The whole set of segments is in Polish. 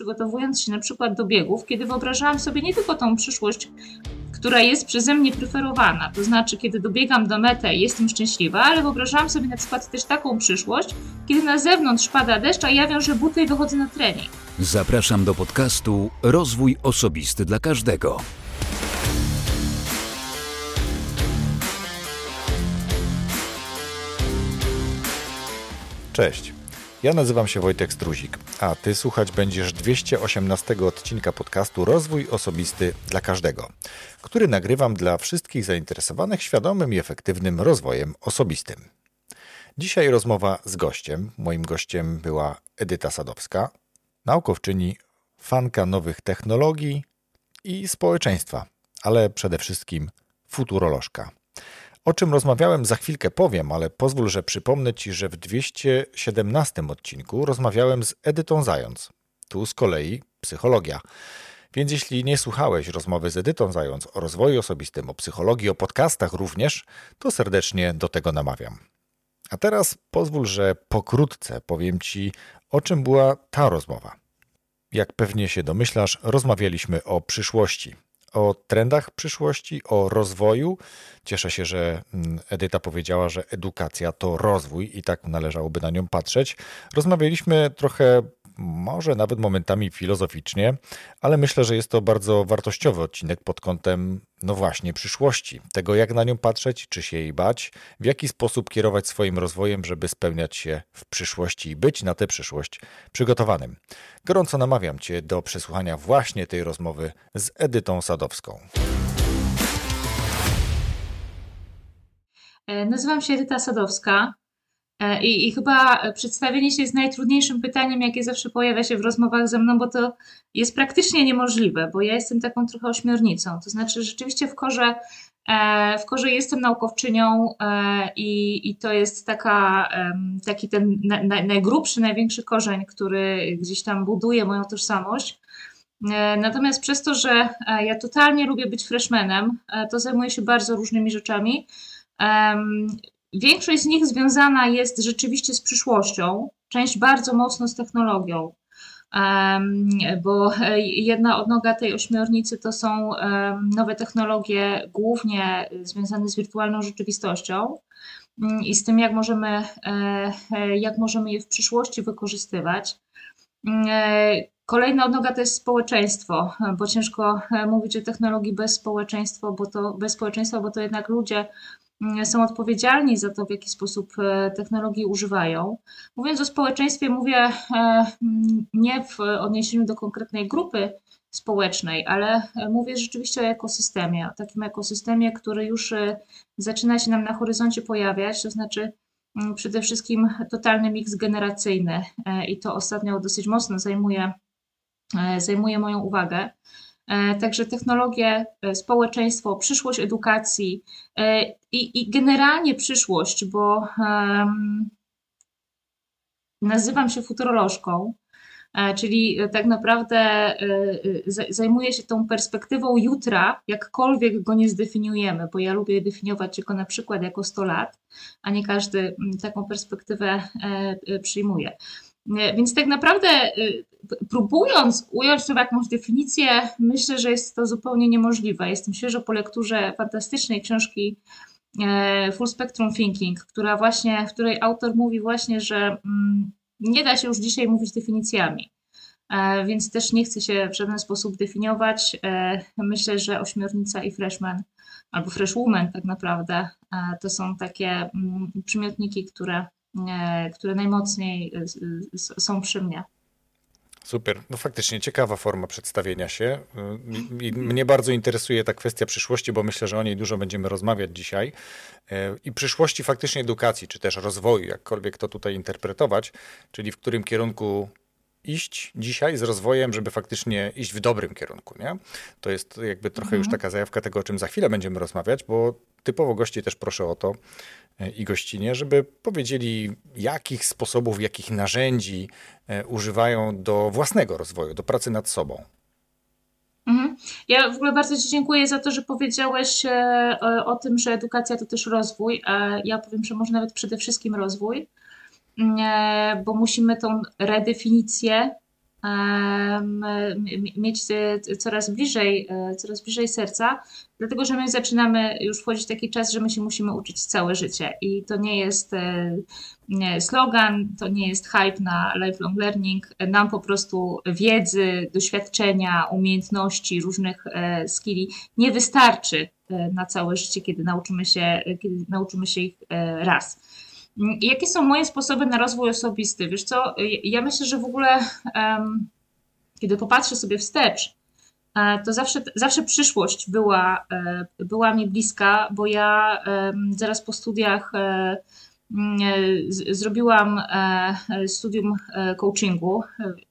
przygotowując się na przykład do biegów, kiedy wyobrażałam sobie nie tylko tą przyszłość, która jest przeze mnie preferowana, to znaczy kiedy dobiegam do mety i jestem szczęśliwa, ale wyobrażałam sobie na przykład też taką przyszłość, kiedy na zewnątrz pada deszcz, a ja wiążę buty i wychodzę na trening. Zapraszam do podcastu Rozwój Osobisty dla Każdego. Cześć. Ja nazywam się Wojtek Struzik, a ty słuchać będziesz 218 odcinka podcastu Rozwój Osobisty dla Każdego, który nagrywam dla wszystkich zainteresowanych świadomym i efektywnym rozwojem osobistym. Dzisiaj rozmowa z gościem. Moim gościem była Edyta Sadowska, naukowczyni, fanka nowych technologii i społeczeństwa, ale przede wszystkim futurolożka. O czym rozmawiałem za chwilkę powiem, ale pozwól, że przypomnę Ci, że w 217 odcinku rozmawiałem z Edytą Zając. Tu z kolei psychologia. Więc jeśli nie słuchałeś rozmowy z Edytą Zając o rozwoju osobistym, o psychologii, o podcastach również, to serdecznie do tego namawiam. A teraz pozwól, że pokrótce powiem Ci, o czym była ta rozmowa. Jak pewnie się domyślasz, rozmawialiśmy o przyszłości, o trendach przyszłości, o rozwoju. Cieszę się, że mm, Edyta powiedziała, że edukacja to rozwój i tak należałoby na nią patrzeć. Rozmawialiśmy trochę może nawet momentami filozoficznie, ale myślę, że jest to bardzo wartościowy odcinek pod kątem, no właśnie, przyszłości. Tego, jak na nią patrzeć, czy się jej bać, w jaki sposób kierować swoim rozwojem, żeby spełniać się w przyszłości i być na tę przyszłość przygotowanym. Gorąco namawiam Cię do przesłuchania właśnie tej rozmowy z Edytą Sadowską. E, nazywam się Edyta Sadowska. E, I, I, chyba przedstawienie się jest najtrudniejszym pytaniem, jakie zawsze pojawia się w rozmowach ze mną, bo to jest praktycznie niemożliwe, bo ja jestem taką trochę ośmiornicą. To znaczy, rzeczywiście w korze, e, w korze jestem naukowczynią e, i, i to jest taka, taki ten najgrubszy, największy korzeń, który gdzieś tam buduje moją tożsamość. Natomiast przez to, że ja totalnie lubię być freshmanem, to zajmuję się bardzo różnymi rzeczami. Większość z nich związana jest rzeczywiście z przyszłością, część bardzo mocno z technologią, bo jedna odnoga tej ośmiornicy to są nowe technologie, głównie związane z wirtualną rzeczywistością mm, i z tym, jak możemy, e, jak możemy je w przyszłości wykorzystywać. Mm, e, kolejna odnoga to jest społeczeństwo, bo ciężko e, mówić o technologii bez społeczeństwa, bo to bez społeczeństwa, bo to jednak ludzie są odpowiedzialni za to, w jaki sposób e, technologii używają. Mówiąc o społeczeństwie, mówię e, mm, nie w odniesieniu do konkretnej grupy społecznej, ale e, mówię rzeczywiście o ekosystemie, o takim ekosystemie, który już zaczyna się nam na horyzoncie pojawiać, to znaczy mm, przede wszystkim totalny miks generacyjny i to ostatnio dosyć mocno zajmuje, zajmuje moją uwagę. E, także technologie, e, społeczeństwo, przyszłość edukacji e, i, i generalnie przyszłość, bo um, nazywam się futurolożką, czyli tak naprawdę zajmuję się tą perspektywą jutra, jakkolwiek go nie zdefiniujemy, bo ja lubię definiować go na przykład jako 100 lat, a nie każdy taką perspektywę przyjmuje. Więc tak naprawdę próbując ująć to w jakąś definicję, myślę, że jest to zupełnie niemożliwe. Jestem świeżo po lekturze fantastycznej książki e, Full Spectrum Thinking, która właśnie, w której autor mówi właśnie, że mm, nie da się już dzisiaj mówić definicjami. E, więc też nie chcę się w żaden sposób definiować. E, myślę, że ośmiornica i freshman albo freshwoman tak naprawdę to są takie mm, przymiotniki, które, które najmocniej są przy mnie. Super. No faktycznie ciekawa forma przedstawienia się. I mnie bardzo interesuje ta kwestia przyszłości, bo myślę, że o niej dużo będziemy rozmawiać dzisiaj. E, I przyszłości faktycznie edukacji, czy też rozwoju, jakkolwiek to tutaj interpretować, czyli w którym kierunku iść dzisiaj z rozwojem, żeby faktycznie iść w dobrym kierunku, nie? To jest jakby trochę mhm. już taka zajawka tego, o czym za chwilę będziemy rozmawiać, bo typowo gości też proszę o to e, i gościnie, żeby powiedzieli, jakich sposobów, jakich narzędzi e, używają do własnego rozwoju, do pracy nad sobą. Mhm. Ja w ogóle bardzo Ci dziękuję za to, że powiedziałeś e, o tym, że edukacja to też rozwój, a ja powiem, że może nawet przede wszystkim rozwój, bo musimy tą redefinicję mieć coraz bliżej, coraz bliżej serca, dlatego że my zaczynamy już wchodzić taki czas, że my się musimy uczyć całe życie i to nie jest slogan, to nie jest hype na lifelong learning, nam po prostu wiedzy, doświadczenia, umiejętności, różnych skilli nie wystarczy na całe życie, kiedy nauczymy się, kiedy nauczymy się ich raz. Jakie są moje sposoby na rozwój osobisty? Wiesz co, ja myślę, że w ogóle um, kiedy popatrzę sobie wstecz, e, to zawsze, zawsze przyszłość była, e, była mi bliska, bo ja zaraz po studiach Mm, e, zrobiłam e, studium e, coachingu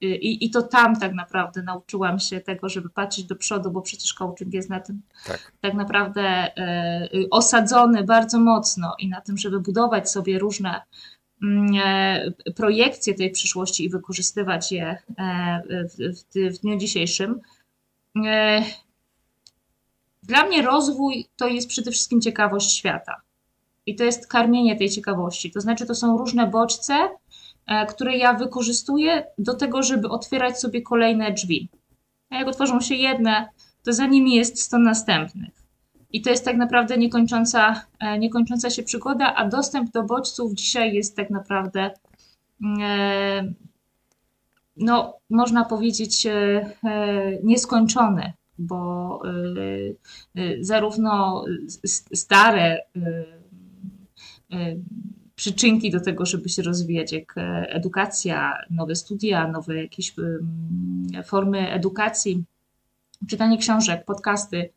i, i to tam tak naprawdę nauczyłam się tego, żeby patrzeć do przodu, bo przecież coaching jest na tym tak, tak naprawdę osadzony bardzo mocno i na tym, żeby budować sobie różne mm, projekcje tej przyszłości i wykorzystywać je w, w dniu dzisiejszym. Dla mnie rozwój to jest przede wszystkim ciekawość świata i to jest karmienie tej ciekawości. To znaczy, to są różne bodźce, e, które ja wykorzystuję do tego, żeby otwierać sobie kolejne drzwi. A jak otworzą się jedne, to za nimi jest sto następnych. I to jest tak naprawdę niekończąca, e, niekończąca się przygoda, a dostęp do bodźców dzisiaj jest tak naprawdę, e, no, można powiedzieć, nieskończony, bo zarówno stare przyczynki do tego, żeby się rozwijać, jak e, edukacja, nowe studia, nowe jakieś formy edukacji, czytanie książek, podcasty,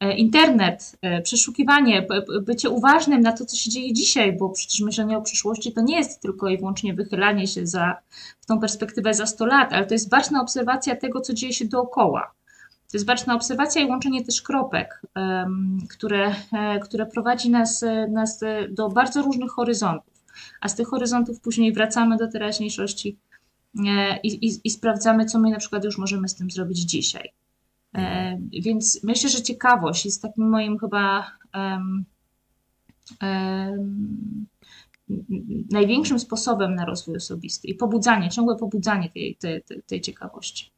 e, internet, e, przeszukiwanie, bycie uważnym na to, co się dzieje dzisiaj, bo przecież myślenie o przyszłości to nie jest tylko i wyłącznie wychylanie się za, w tą perspektywę za 100 lat, ale to jest baczna obserwacja tego, co dzieje się dookoła. To jest baczna obserwacja i łączenie też kropek, które, e, które prowadzi nas, e, nas do bardzo różnych horyzontów. A z tych horyzontów później wracamy do teraźniejszości e, i, i, i sprawdzamy, co my na przykład już możemy z tym zrobić dzisiaj. Więc myślę, że ciekawość jest takim moim chyba um, um, największym sposobem na rozwój osobisty i pobudzanie, ciągłe pobudzanie tej, tej, tej ciekawości.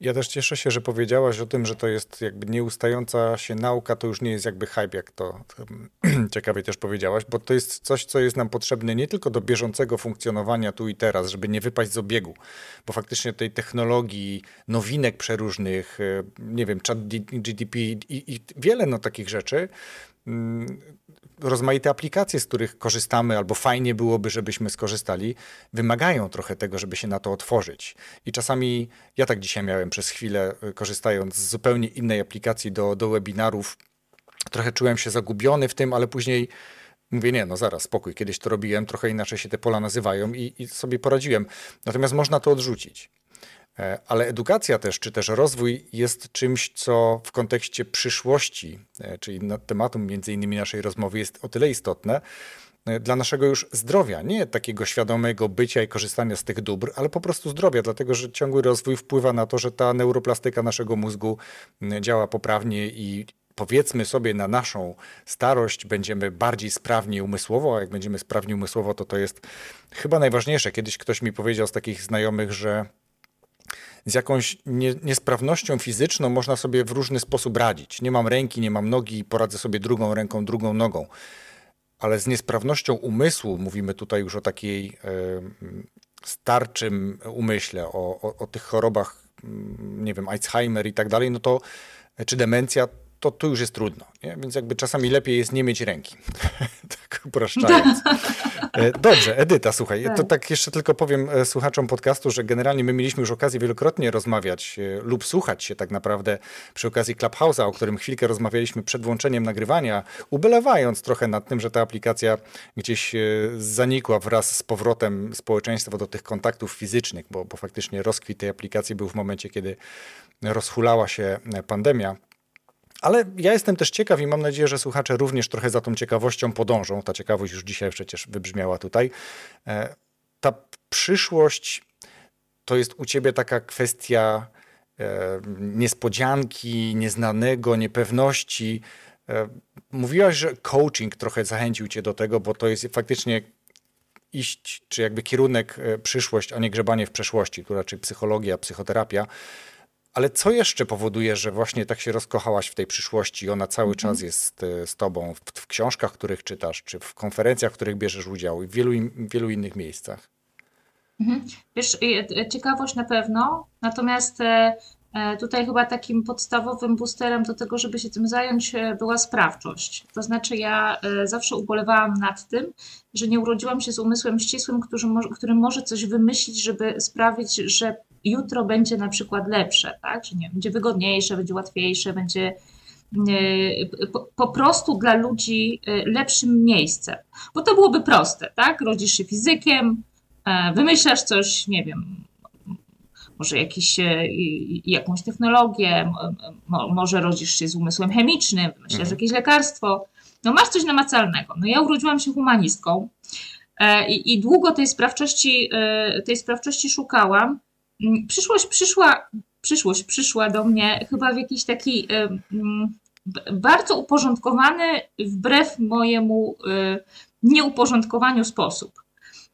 Ja też cieszę się, że powiedziałaś o tym, że to jest jakby nieustająca się nauka, to już nie jest jakby hype, jak to ciekawie też powiedziałaś, bo to jest coś, co jest nam potrzebne nie tylko do bieżącego funkcjonowania tu i teraz, żeby nie wypaść z obiegu, bo faktycznie tej technologii, nowinek przeróżnych, e, nie wiem, chat GDP i, i wiele no takich rzeczy, mm, rozmaite aplikacje, z których korzystamy, albo fajnie byłoby, żebyśmy skorzystali, wymagają trochę tego, żeby się na to otworzyć. I czasami ja tak dzisiaj miałem przez chwilę, y, korzystając z zupełnie innej aplikacji do, do webinarów, trochę czułem się zagubiony w tym, ale później mówię, nie, no zaraz, spokój, kiedyś to robiłem, trochę inaczej się te pola nazywają i, i sobie poradziłem. Natomiast można to odrzucić. E, ale edukacja też, czy też rozwój jest czymś, co w kontekście przyszłości, e, czyli tematem między innymi naszej rozmowy jest o tyle istotne, e, dla naszego już zdrowia, nie takiego świadomego bycia i korzystania z tych dóbr, ale po prostu zdrowia, dlatego że ciągły rozwój wpływa na to, że ta neuroplastyka naszego mózgu działa poprawnie i powiedzmy sobie na naszą starość będziemy bardziej sprawni umysłowo, a jak będziemy sprawni umysłowo, to to jest chyba najważniejsze. Kiedyś ktoś mi powiedział z takich znajomych, że z jakąś nie, niesprawnością fizyczną można sobie w różny sposób radzić. Nie mam ręki, nie mam nogi, poradzę sobie drugą ręką, drugą nogą. Ale z niesprawnością umysłu, mówimy tutaj już o takiej e, starczym umyśle, o, o, o tych chorobach, mm, nie wiem, Alzheimer i tak dalej, no to czy demencja, to tu już jest trudno. Nie? Więc jakby czasami lepiej jest nie mieć ręki. tak upraszczając. E, dobrze, Edyta, słuchaj, tak. to tak jeszcze tylko powiem e, słuchaczom podcastu, że generalnie my mieliśmy już okazję wielokrotnie rozmawiać e, lub słuchać się tak naprawdę przy okazji Clubhouse'a, o którym chwilkę rozmawialiśmy przed włączeniem nagrywania, ubelewając trochę nad tym, że ta aplikacja gdzieś zanikła wraz z powrotem społeczeństwa do tych kontaktów fizycznych, bo, bo faktycznie rozkwit tej aplikacji był w momencie, kiedy rozhulała się pandemia. Ale ja jestem też ciekaw i mam nadzieję, że słuchacze również trochę za tą ciekawością podążą. Ta ciekawość już dzisiaj przecież wybrzmiała tutaj. E, ta przyszłość to jest u ciebie taka kwestia e, niespodzianki, nieznanego, niepewności. E, mówiłaś, że coaching trochę zachęcił cię do tego, bo to jest faktycznie iść, czy jakby kierunek przyszłość, a nie grzebanie w przeszłości, tu raczej psychologia, psychoterapia. Ale co jeszcze powoduje, że właśnie tak się rozkochałaś w tej przyszłości i ona cały mhm. czas jest e, z tobą w, w, książkach, których czytasz, czy w konferencjach, w których bierzesz udział i w wielu, wielu innych miejscach? Mhm. Wiesz, ciekawość na pewno, natomiast E, tutaj chyba takim podstawowym boosterem do tego, żeby się tym zająć, e, była sprawczość. To znaczy, ja e, zawsze ubolewałam nad tym, że nie urodziłam się z umysłem ścisłym, który może, który może coś wymyślić, żeby sprawić, że jutro będzie na przykład lepsze, tak? Że nie, będzie wygodniejsze, będzie łatwiejsze, będzie po, po prostu dla ludzi lepszym miejscem. Bo to byłoby proste, tak? Rodzisz się fizykiem, wymyślasz coś, nie wiem, może jakiś, e, jakąś technologię, może rodzisz się z umysłem chemicznym, myślę, że jakieś lekarstwo. No masz coś namacalnego. No ja urodziłam się humanistką e, i, i długo tej sprawczości, e, tej sprawczości szukałam. Mm, przyszłość przyszła, przyszłość przyszła do mnie chyba w jakiś taki mm, bardzo uporządkowany, wbrew mojemu nieuporządkowaniu sposób.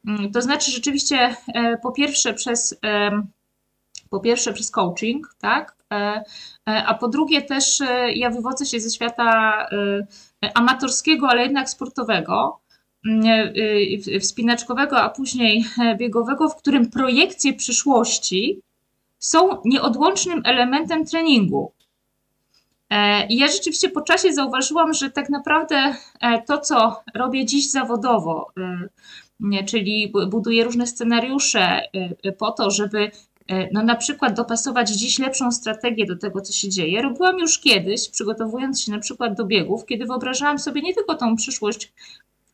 Mm, to znaczy, rzeczywiście, po pierwsze, przez po pierwsze przez coaching, tak? E, e, a po drugie też e, ja wywodzę się ze świata amatorskiego, ale jednak sportowego, wspinaczkowego, a później biegowego, w którym projekcje przyszłości są nieodłącznym elementem treningu. I ja rzeczywiście po czasie zauważyłam, że tak naprawdę to, co robię dziś zawodowo, czyli buduję różne scenariusze po to, żeby E, no na przykład dopasować dziś lepszą strategię do tego, co się dzieje. Robiłam już kiedyś, przygotowując się na przykład do biegów, kiedy wyobrażałam sobie nie tylko tą przyszłość,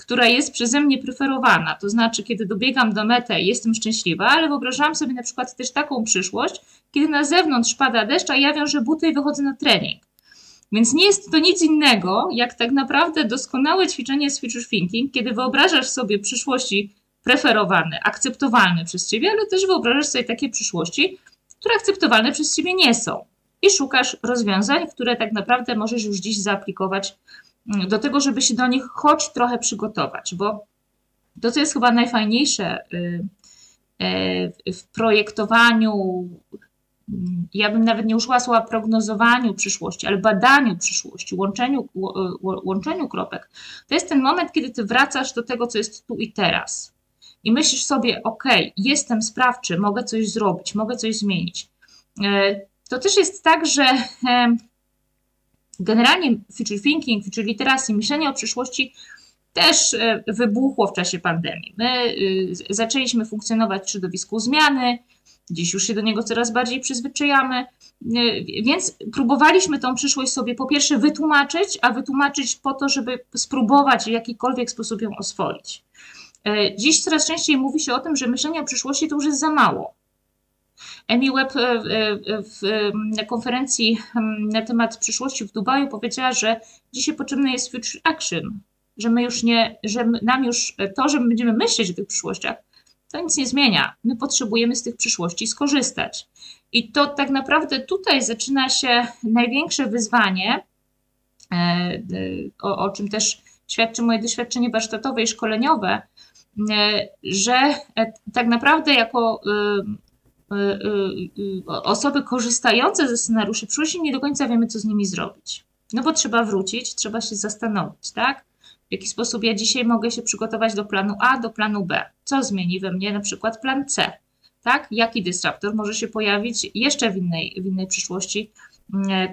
która jest przeze mnie preferowana, to znaczy kiedy dobiegam do mety jestem szczęśliwa, ale wyobrażałam sobie na przykład też taką przyszłość, kiedy na zewnątrz pada deszcz, a ja wiążę buty i wychodzę na trening. Więc nie jest to nic innego, jak tak naprawdę doskonałe ćwiczenie z future thinking, kiedy wyobrażasz sobie przyszłości preferowany, akceptowalny przez ciebie, ale też wyobrażasz sobie takie przyszłości, które akceptowalne przez ciebie nie są. I szukasz rozwiązań, które tak naprawdę możesz już dziś zaaplikować do tego, żeby się do nich choć trochę przygotować, bo to, co jest chyba najfajniejsze y, y, w projektowaniu, mm, ja bym nawet nie użyła słowa prognozowaniu przyszłości, ale badaniu przyszłości, łączeniu, łączeniu kropek, to jest ten moment, kiedy ty wracasz do tego, co jest tu i teraz i myślisz sobie, ok, jestem sprawczy, mogę coś zrobić, mogę coś zmienić. E, to też jest tak, że e, generalnie future thinking, future literacy, myślenie o przyszłości też e, wybuchło w czasie pandemii. My zaczęliśmy funkcjonować w środowisku zmiany, dziś już się do niego coraz bardziej przyzwyczajamy, więc próbowaliśmy tą przyszłość sobie po pierwsze wytłumaczyć, a wytłumaczyć po to, żeby spróbować w jakikolwiek sposób ją oswoić. E, dziś coraz częściej mówi się o tym, że myślenie o przyszłości to już jest za mało. Amy Webb e, w, na konferencji na temat przyszłości w Dubaju powiedziała, że dzisiaj potrzebny jest future action, że my już nie, że nam już to, że my będziemy myśleć o tych przyszłościach, to nic nie zmienia. My potrzebujemy z tych przyszłości skorzystać. I to tak naprawdę tutaj zaczyna się największe wyzwanie, e, o, o czym też świadczy moje doświadczenie warsztatowe i szkoleniowe, E, że e, tak naprawdę jako e, osoby korzystające ze scenariuszy przyszłości nie do końca wiemy, co z nimi zrobić. No bo trzeba wrócić, trzeba się zastanowić, tak? W jaki sposób ja dzisiaj mogę się przygotować do planu A, do planu B? Co zmieni we mnie na przykład plan C? Tak? Jaki dysruptor może się pojawić jeszcze w innej, w innej przyszłości,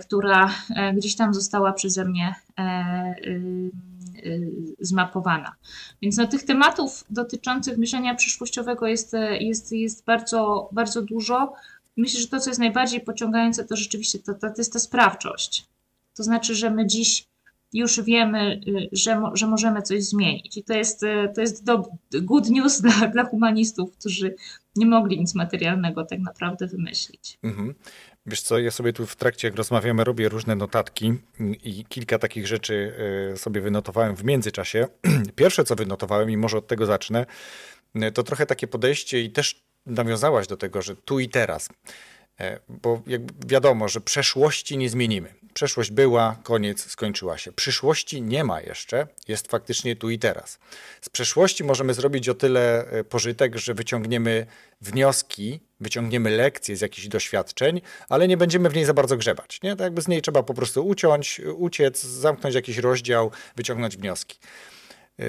która gdzieś tam została przeze mnie Y, zmapowana. Więc no, tych tematów dotyczących myślenia przyszłościowego jest, jest, jest bardzo, bardzo dużo. Myślę, że to, co jest najbardziej pociągające, to rzeczywiście to, to, to jest ta sprawczość. To znaczy, że my dziś już wiemy, y, że, że możemy coś zmienić. I to jest, y, to jest do, good news dla, dla humanistów, którzy nie mogli nic materialnego tak naprawdę wymyślić. Mhm. Wiesz co, ja sobie tu w trakcie, jak rozmawiamy, robię różne notatki i kilka takich rzeczy e, sobie wynotowałem w międzyczasie. Pierwsze, co wynotowałem, i może od tego zacznę, e, to trochę takie podejście i też nawiązałaś do tego, że tu i teraz. E, bo jak wiadomo, że przeszłości nie zmienimy. Przeszłość była, koniec, skończyła się. Przyszłości nie ma jeszcze, jest faktycznie tu i teraz. Z przeszłości możemy zrobić o tyle e, pożytek, że wyciągniemy wnioski, wyciągniemy lekcje z jakichś doświadczeń, ale nie będziemy w niej za bardzo grzebać. Nie? Tak jakby z niej trzeba po prostu uciąć, uciec, zamknąć jakiś rozdział, wyciągnąć wnioski. E,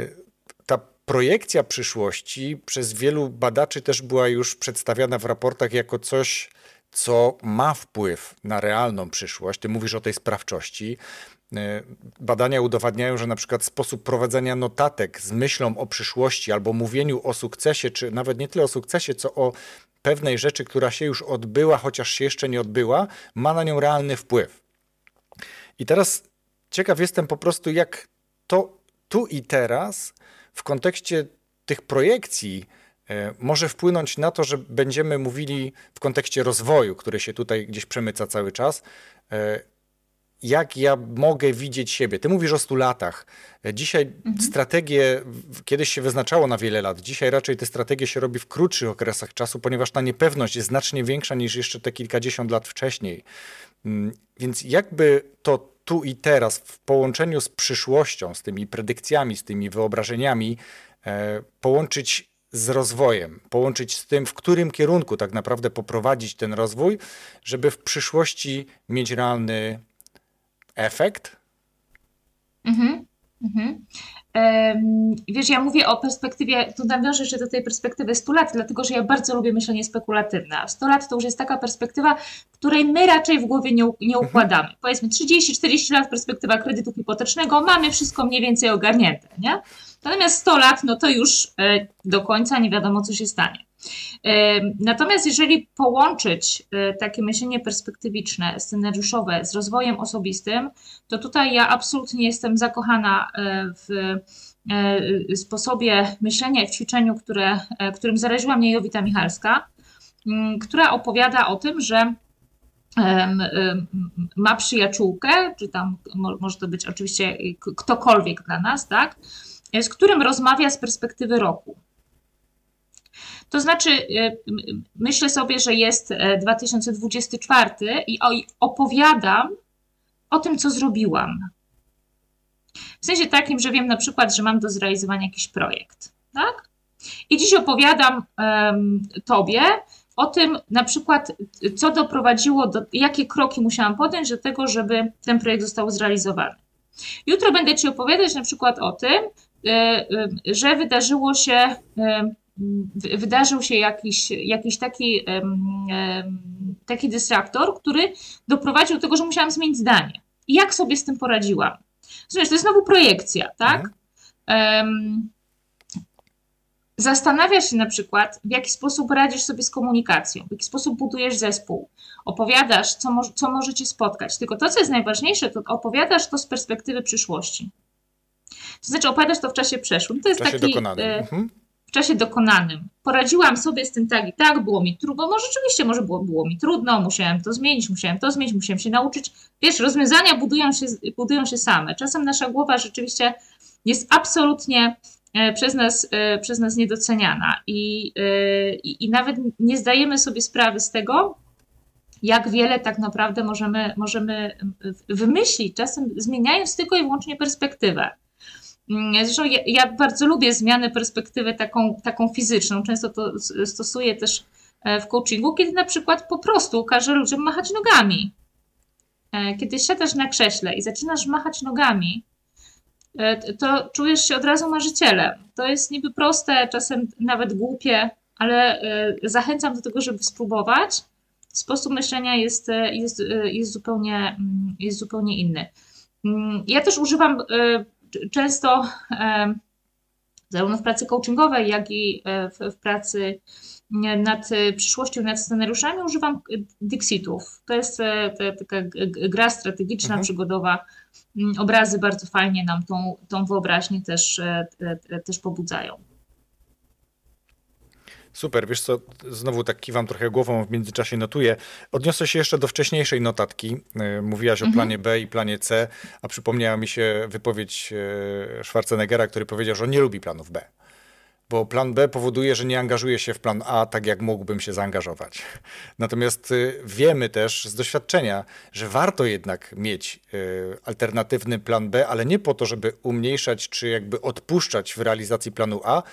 ta projekcja przyszłości przez wielu badaczy też była już przedstawiana w raportach jako coś, co ma wpływ na realną przyszłość. Ty mówisz o tej sprawczości. E, badania udowadniają, że na przykład sposób prowadzenia notatek z myślą o przyszłości albo mówieniu o sukcesie, czy nawet nie tyle o sukcesie, co o pewnej rzeczy, która się już odbyła, chociaż się jeszcze nie odbyła, ma na nią realny wpływ. I teraz ciekaw jestem po prostu, jak to tu i teraz w kontekście tych projekcji może wpłynąć na to, że będziemy mówili w kontekście rozwoju, który się tutaj gdzieś przemyca cały czas. E, jak ja mogę widzieć siebie? Ty mówisz o 100 latach. E, dzisiaj mhm. strategie kiedyś się wyznaczało na wiele lat. Dzisiaj raczej te strategie się robi w krótszych okresach czasu, ponieważ ta niepewność jest znacznie większa niż jeszcze te kilkadziesiąt lat wcześniej. Mm, więc jakby to tu i teraz w połączeniu z przyszłością, z tymi predykcjami, z tymi wyobrażeniami, połączyć z rozwojem, połączyć z tym, w którym kierunku tak naprawdę poprowadzić ten rozwój, żeby w przyszłości mieć realny efekt? Mhm. Mhm. Wiesz, ja mówię o perspektywie, tu nawiążę jeszcze do tej perspektywy 100 lat, dlatego że ja bardzo lubię myślenie spekulatywne. A 100 lat to już jest taka perspektywa, której my raczej w głowie nie, nie mhm. układamy. Mhm. Powiedzmy 30-40 lat perspektywa kredytu hipotecznego, mamy wszystko mniej więcej ogarnięte, nie? Natomiast 100 lat, no to już e, do końca nie wiadomo, co się stanie. E, natomiast jeżeli połączyć e, takie myślenie perspektywiczne, scenariuszowe z rozwojem osobistym, to tutaj ja absolutnie jestem zakochana w sposobie myślenia i w ćwiczeniu, które, którym zaraziła mnie Jowita Michalska, która opowiada o tym, że ma przyjaciółkę, czy tam może to być oczywiście ktokolwiek dla nas, tak, z którym rozmawia z perspektywy roku. To znaczy, y, myślę sobie, że jest 2024 e, i opowiadam o tym, co zrobiłam. W sensie takim, że wiem na przykład, że mam do zrealizowania jakiś projekt. Tak? I dziś opowiadam um, Tobie o tym, na przykład, co doprowadziło do, jakie kroki musiałam podjąć do tego, żeby ten projekt został zrealizowany. Jutro będę Ci opowiadać na przykład o tym, E, e, że wydarzyło się, e, wydarzył się jakiś, jakiś taki, taki dystraktor, który doprowadził do tego, że musiałam zmienić zdanie. I jak sobie z tym poradziłam? Zresztą to jest znowu projekcja, tak? Mhm. Zastanawiasz się na przykład, w jaki sposób radzisz sobie z komunikacją, w jaki sposób budujesz zespół, opowiadasz, co, mo co może cię spotkać. Tylko to, co jest najważniejsze, to opowiadasz to z perspektywy przyszłości. To znaczy opowiadasz to w czasie przeszłym. To jest w czasie taki, dokonanym. E, mhm. W czasie dokonanym. Poradziłam sobie z tym tak i tak, było mi trudno, bo rzeczywiście może było, było mi trudno, musiałem to zmienić, musiałem to zmienić, musiałem się nauczyć. Wiesz, rozwiązania budują się, budują się same. Czasem nasza głowa rzeczywiście jest absolutnie e, przez nas, e, przez nas niedoceniana i, i, i nawet nie zdajemy sobie sprawy z tego, jak wiele tak naprawdę możemy, możemy wymyślić, czasem zmieniając tylko i wyłącznie perspektywę. Mm, zresztą ja, ja, bardzo lubię zmianę perspektywy taką, taką fizyczną. Często to stosuję też e, w coachingu, kiedy na przykład po prostu każę ludziom machać nogami. E, kiedy siadasz na krześle i zaczynasz machać nogami, e, to czujesz się od razu marzycielem. To jest niby proste, czasem nawet głupie, ale zachęcam do tego, żeby spróbować. Sposób myślenia jest, jest, jest, zupełnie, mm, jest zupełnie inny. Mm, ja też używam często zarówno w pracy coachingowej, jak i e, w, w pracy nad przyszłością, nad scenariuszami używam Dixitów. To jest e, taka gra strategiczna, mhm. przygodowa. Mm, obrazy bardzo fajnie nam tą, tą wyobraźnię też, e, też pobudzają. Super, wiesz co, znowu tak kiwam trochę głową, w międzyczasie notuję. Odniosę się jeszcze do wcześniejszej notatki. E, mówiłaś mhm. o planie B i planie C, a przypomniała mi się wypowiedź e, Schwarzeneggera, który powiedział, że on nie lubi planów B. bo plan B powoduje, że nie angażuję się w plan A tak, jak mógłbym się zaangażować. Natomiast y, wiemy też z doświadczenia, że warto jednak mieć alternatywny plan B, ale nie po to, żeby umniejszać czy jakby odpuszczać w realizacji planu A,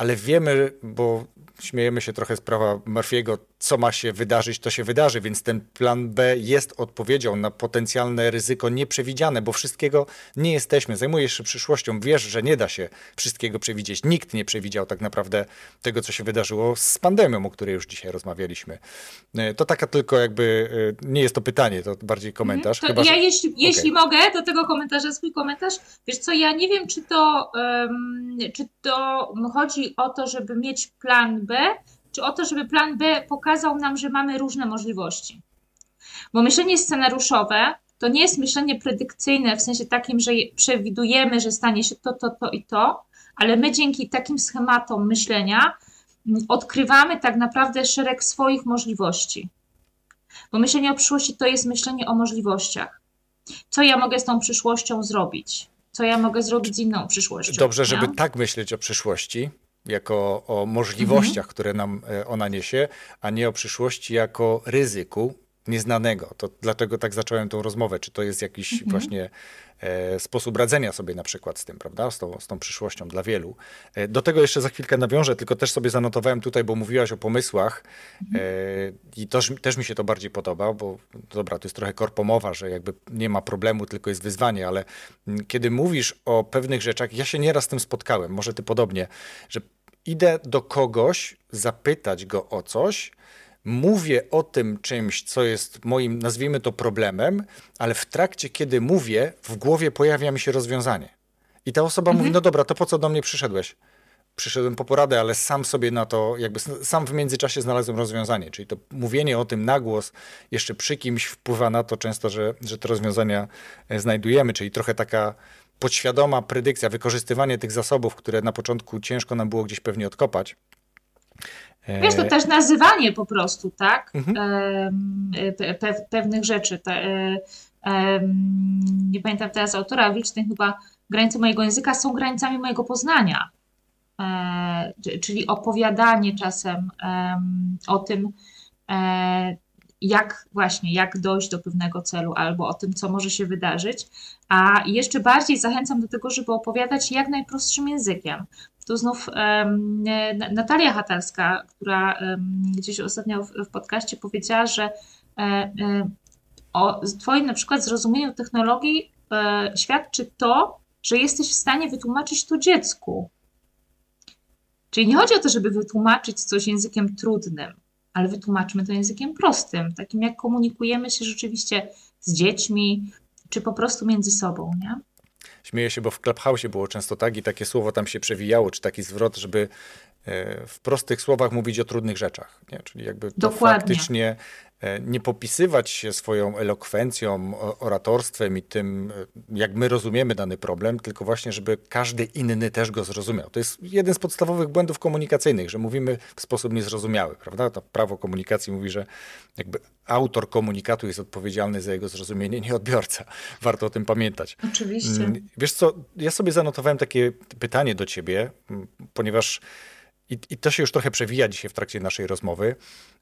ale wiemy, bo śmiejemy się trochę z prawa Murphy'ego, co ma się wydarzyć, to się wydarzy, więc ten plan B jest odpowiedzią na potencjalne ryzyko nieprzewidziane, bo wszystkiego nie jesteśmy. Zajmujesz się przyszłością, wiesz, że nie da się wszystkiego przewidzieć. Nikt nie przewidział tak naprawdę tego, co się wydarzyło z pandemią, o której już dzisiaj rozmawialiśmy. E, to taka tylko jakby, e, nie jest to pytanie, to bardziej komentarz. Mhm. To chyba, ja jeśli, okay. jeśli mogę, do tego komentarza swój komentarz. Wiesz co, ja nie wiem, czy to, um, czy to chodzi o to, żeby mieć plan B, czy o to, żeby plan B pokazał nam, że mamy różne możliwości. Bo myślenie scenariuszowe to nie jest myślenie predykcyjne w sensie takim, że przewidujemy, że stanie się to, to, to i to, ale my dzięki takim schematom myślenia mm, odkrywamy tak naprawdę szereg swoich możliwości. Bo myślenie o przyszłości to jest myślenie o możliwościach. Co ja mogę z tą przyszłością zrobić? Co ja mogę zrobić z inną przyszłością? Dobrze, żeby tak myśleć o przyszłości, jako o możliwościach, mhm. które nam e, ona niesie, a nie o przyszłości jako ryzyku nieznanego. To dlatego tak zacząłem tą rozmowę. Czy to jest jakiś mhm. właśnie e, sposób radzenia sobie na przykład z tym, prawda? Z tą, z tą przyszłością dla wielu. E, do tego jeszcze za chwilkę nawiążę, tylko też sobie zanotowałem tutaj, bo mówiłaś o pomysłach mhm. e, i też, też mi się to bardziej podoba, bo dobra, to jest trochę korpomowa, że jakby nie ma problemu, tylko jest wyzwanie, ale kiedy mówisz o pewnych rzeczach, ja się nieraz z tym spotkałem, może ty podobnie, że idę do kogoś zapytać go o coś, mówię o tym czymś, co jest moim, nazwijmy to problemem, ale w trakcie, kiedy mówię, w głowie pojawia mi się rozwiązanie. I ta osoba mhm. mówi, no dobra, to po co do mnie przyszedłeś? Przyszedłem po poradę, ale sam sobie na to, jakby sam w międzyczasie znalazłem rozwiązanie. Czyli to mówienie o tym na głos jeszcze przy kimś wpływa na to często, że, że te rozwiązania e, znajdujemy, czyli trochę taka podświadoma predykcja, wykorzystywanie tych zasobów, które na początku ciężko nam było gdzieś pewnie odkopać. Wiesz, to też nazywanie po prostu, tak? Mhm. Pe pewnych rzeczy. nie pamiętam teraz autora, licznych chyba granice mojego języka są granicami mojego poznania. E, czyli opowiadanie czasem o tym, e, jak właśnie, jak dojść do pewnego celu albo o tym, co może się wydarzyć. A jeszcze bardziej zachęcam do tego, żeby opowiadać jak najprostszym językiem. Tu znów um, Natalia Hatalska, która um, gdzieś ostatnio w, w podcaście powiedziała, że e, e, o Twoim na przykład zrozumieniu technologii e, świadczy to, że jesteś w stanie wytłumaczyć to dziecku. Czyli nie chodzi o to, żeby wytłumaczyć coś językiem trudnym, ale wytłumaczmy to językiem prostym, takim jak komunikujemy się rzeczywiście z dziećmi, czy po prostu między sobą, nie? Śmieję się, bo w Clubhouse było często tak i takie słowo tam się przewijało, czy taki zwrot, żeby e, w prostych słowach mówić o trudnych rzeczach. Nie? Czyli jakby to Dokładnie. faktycznie nie popisywać się swoją elokwencją, oratorstwem i tym, e, jak my rozumiemy dany problem, tylko właśnie, żeby każdy inny też go zrozumiał. To jest jeden z podstawowych błędów komunikacyjnych, że mówimy w sposób niezrozumiały, prawda? To prawo komunikacji mówi, że jakby autor komunikatu jest odpowiedzialny za jego zrozumienie, nie odbiorca. Warto o tym pamiętać. Oczywiście. Mm, wiesz co, ja sobie zanotowałem takie pytanie do ciebie, ponieważ i, I, to się już trochę przewija dzisiaj w trakcie naszej rozmowy.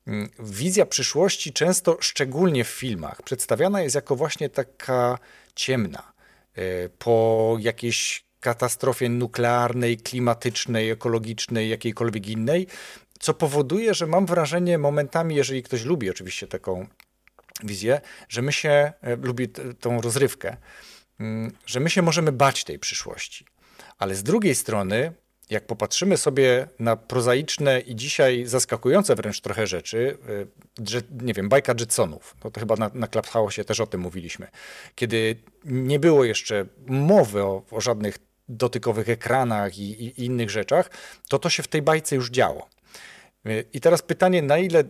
Mm, wizja przyszłości często, szczególnie w filmach, przedstawiana jest jako właśnie taka ciemna. E, po jakiejś katastrofie nuklearnej, klimatycznej, ekologicznej, jakiejkolwiek innej, co powoduje, że mam wrażenie momentami, jeżeli ktoś lubi oczywiście taką wizję, że my się, e, lubi tą rozrywkę, mm, że my się możemy bać tej przyszłości. Ale z drugiej strony jak popatrzymy sobie na prozaiczne i dzisiaj zaskakujące wręcz trochę rzeczy, y, nie wiem, bajka Jetsonów, to chyba na, na Clubhouse też o tym mówiliśmy, kiedy nie było jeszcze mowy o, o żadnych dotykowych ekranach i, i, innych rzeczach, to to się w tej bajce już działo. Y, I teraz pytanie, na ile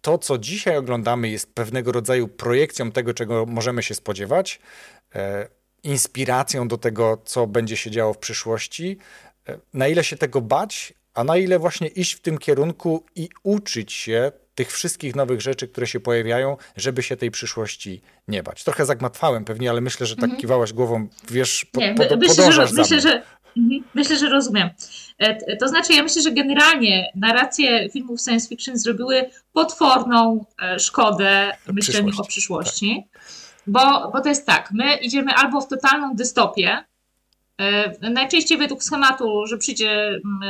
to, co dzisiaj oglądamy, jest pewnego rodzaju projekcją tego, czego możemy się spodziewać, e, inspiracją do tego, co będzie się działo w przyszłości, na ile się tego bać, a na ile właśnie iść w tym kierunku i uczyć się tych wszystkich nowych rzeczy, które się pojawiają, żeby się tej przyszłości nie bać. Trochę zagmatwałem pewnie, ale myślę, że tak mhm. kiwałaś głową, wiesz, po, nie, po, myślę, że, myślę, że Mhm. Myślę, że rozumiem. E, to znaczy, ja myślę, że generalnie narracje filmów science fiction zrobiły potworną e, szkodę myśleniu o przyszłości. Tak. Bo, bo to jest tak, my idziemy albo w totalną dystopię, E, najczęściej według schematu, że przyjdzie, mm,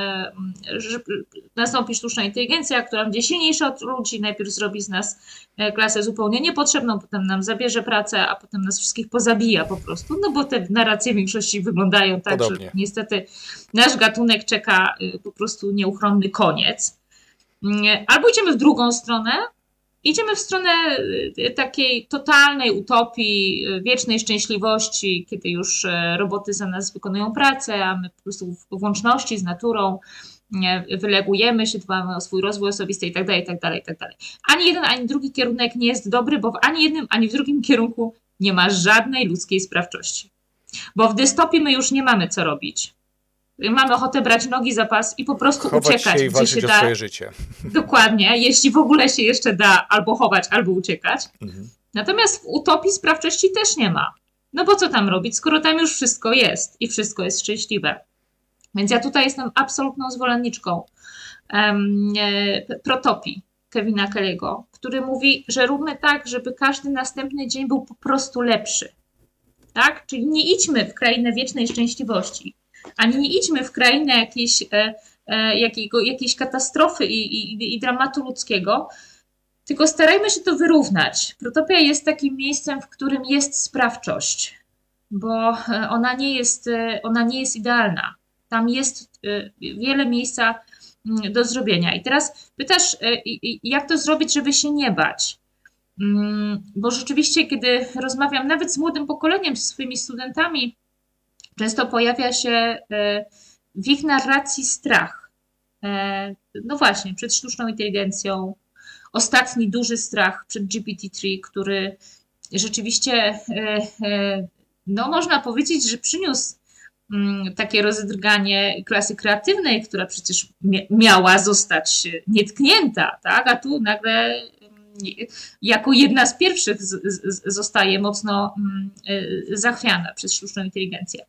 e, że nastąpi sztuczna inteligencja, która będzie silniejsza od ludzi, najpierw zrobi z nas e, klasę zupełnie niepotrzebną, potem nam zabierze pracę, a potem nas wszystkich pozabija po prostu, no bo te narracje w większości wyglądają tak, Podobnie. że niestety nasz gatunek czeka po prostu nieuchronny koniec. Mm, albo idziemy w drugą stronę, Idziemy w stronę y, takiej totalnej utopii, y, wiecznej szczęśliwości, kiedy już e, roboty za nas wykonują pracę, a my po prostu w łączności z naturą wylegujemy się, dbamy o swój rozwój osobisty itd., itd., itd. Ani jeden, ani drugi kierunek nie jest dobry, bo w ani jednym, ani w drugim kierunku nie ma żadnej ludzkiej sprawczości. Bo w dystopii my już nie mamy co robić mamy ochotę brać nogi za pas i po prostu chować uciekać, się i gdzie się da. swoje życie. Dokładnie, jeśli w ogóle się jeszcze da albo chować, albo uciekać. Mhm. Natomiast w utopii sprawczości też nie ma. No bo co tam robić, skoro tam już wszystko jest i wszystko jest szczęśliwe. Więc ja tutaj jestem absolutną zwolenniczką um, e, protopii Kevina Kelly'ego, który mówi, że róbmy tak, żeby każdy następny dzień był po prostu lepszy. Tak? Czyli nie idźmy w krainę wiecznej szczęśliwości, ani nie idźmy w krainę jakiejś, e, e, jakiego, jakiejś katastrofy i, i, i dramatu ludzkiego, tylko starajmy się to wyrównać. Protopia jest takim miejscem, w którym jest sprawczość, bo e, ona nie jest, ona nie jest idealna. Tam jest wiele miejsca mm, do zrobienia. I teraz pytasz, jak to zrobić, żeby się nie bać? Mm, bo rzeczywiście, kiedy rozmawiam nawet z młodym pokoleniem, z swoimi studentami, Często pojawia się e, w ich narracji strach. E, no właśnie, przed sztuczną inteligencją. Ostatni duży strach przed GPT-3, który rzeczywiście, e, no można powiedzieć, że przyniósł mm, takie rozdrganie klasy kreatywnej, która przecież miała zostać nietknięta, tak? a tu nagle mm, jako jedna z pierwszych zostaje mocno mm, zachwiana przez sztuczną inteligencję.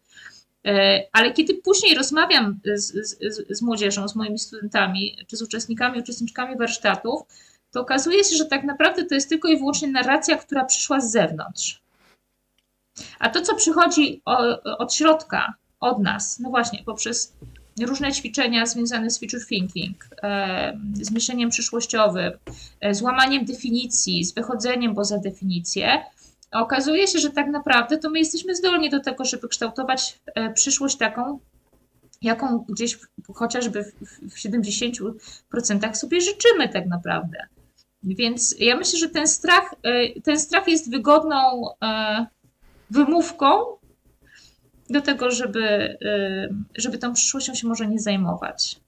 E, ale kiedy później rozmawiam z, z, z młodzieżą, z moimi studentami, czy z uczestnikami, uczestniczkami warsztatów, to okazuje się, że tak naprawdę to jest tylko i wyłącznie narracja, która przyszła z zewnątrz. A to, co przychodzi od środka, od nas, no właśnie, poprzez różne ćwiczenia związane z future thinking, e, z myśleniem przyszłościowym, e, z łamaniem definicji, z wychodzeniem poza definicję, okazuje się, że tak naprawdę to my jesteśmy zdolni do tego, żeby kształtować e, przyszłość taką, jaką gdzieś chociażby w 70% sobie życzymy tak naprawdę. Więc ja myślę, że ten strach, e, ten strach jest wygodną e, wymówką do tego, żeby, żeby tą przyszłością się może nie zajmować.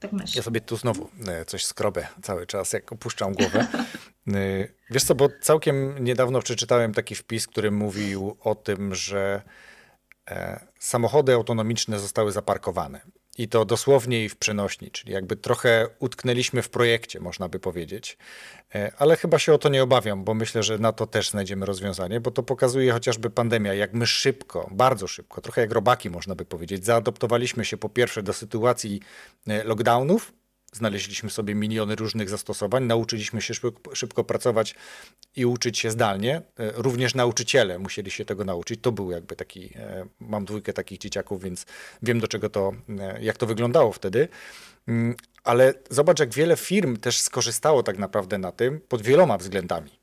Tak, myślę. Ja sobie tu znowu coś skrobę cały czas, jak opuszczam głowę. Y, wiesz co, bo całkiem niedawno przeczytałem taki wpis, który mówił o tym, że e, samochody autonomiczne zostały zaparkowane. I to dosłownie i w przenośni, czyli jakby trochę utknęliśmy w projekcie, można by powiedzieć. E, ale chyba się o to nie obawiam, bo myślę, że na to też znajdziemy rozwiązanie, bo to pokazuje chociażby pandemia, jak my szybko, bardzo szybko, trochę jak robaki można by powiedzieć, zaadoptowaliśmy się po pierwsze do sytuacji e, lockdownów, znaleźliśmy sobie miliony różnych zastosowań, nauczyliśmy się szybko, szybko, pracować i uczyć się zdalnie. E, również nauczyciele musieli się tego nauczyć. To był jakby taki, e, mam dwójkę takich dzieciaków, więc wiem do czego to, e, jak to wyglądało wtedy. Mm, ale zobacz, jak wiele firm też skorzystało tak naprawdę na tym pod wieloma względami.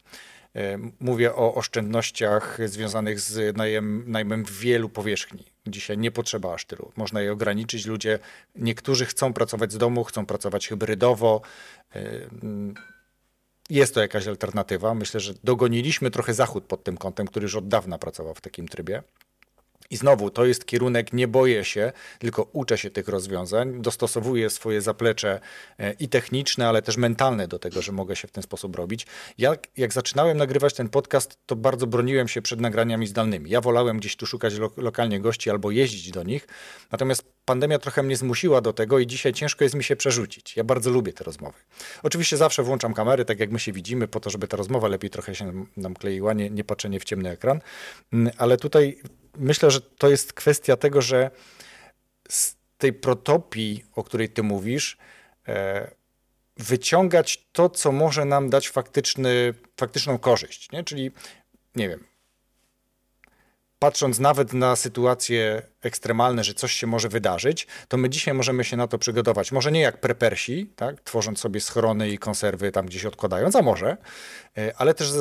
Mówię o oszczędnościach związanych z najem, najmem wielu powierzchni. Dzisiaj nie potrzeba aż tylu. Można je ograniczyć. Ludzie, niektórzy chcą pracować z domu, chcą pracować hybrydowo. Jest to jakaś alternatywa. Myślę, że dogoniliśmy trochę Zachód pod tym kątem, który już od dawna pracował w takim trybie. I znowu to jest kierunek, nie boję się, tylko uczę się tych rozwiązań, dostosowuję swoje zaplecze e, i techniczne, ale też mentalne do tego, że mogę się w ten sposób robić. Jak, jak zaczynałem nagrywać ten podcast, to bardzo broniłem się przed nagraniami zdalnymi. Ja wolałem gdzieś tu szukać lo lokalnie gości albo jeździć do nich, natomiast pandemia trochę mnie zmusiła do tego i dzisiaj ciężko jest mi się przerzucić. Ja bardzo lubię te rozmowy. Oczywiście zawsze włączam kamery, tak jak my się widzimy, po to, żeby ta rozmowa lepiej trochę się nam, kleiła, nie, nie patrzenie w ciemny ekran, mm, ale tutaj myślę, że to jest kwestia tego, że z tej protopii, o której ty mówisz, e, wyciągać to, co może nam dać faktyczny, faktyczną korzyść. Nie? Czyli, nie wiem, patrząc nawet na sytuacje ekstremalne, że coś się może wydarzyć, to my dzisiaj możemy się na to przygotować. Może nie jak prepersi, tak? tworząc sobie schrony i konserwy tam gdzieś odkładając, a może, e, ale też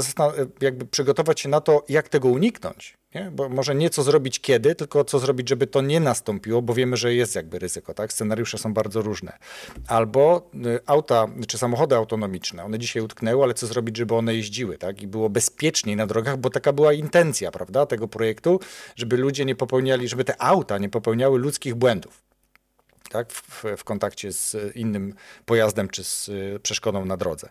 jakby przygotować się na to, jak tego uniknąć. Nie? Bo może nie co zrobić kiedy, tylko co zrobić, żeby to nie nastąpiło, bo wiemy, że jest jakby ryzyko, tak? Scenariusze są bardzo różne. Albo y, auta, czy samochody autonomiczne, one dzisiaj utknęły, ale co zrobić, żeby one jeździły, tak? I było bezpieczniej na drogach, bo taka była intencja, prawda, tego projektu, żeby ludzie nie popełniali, żeby te auta nie popełniały ludzkich błędów. Tak, w, w kontakcie z innym pojazdem czy z y, przeszkodą na drodze.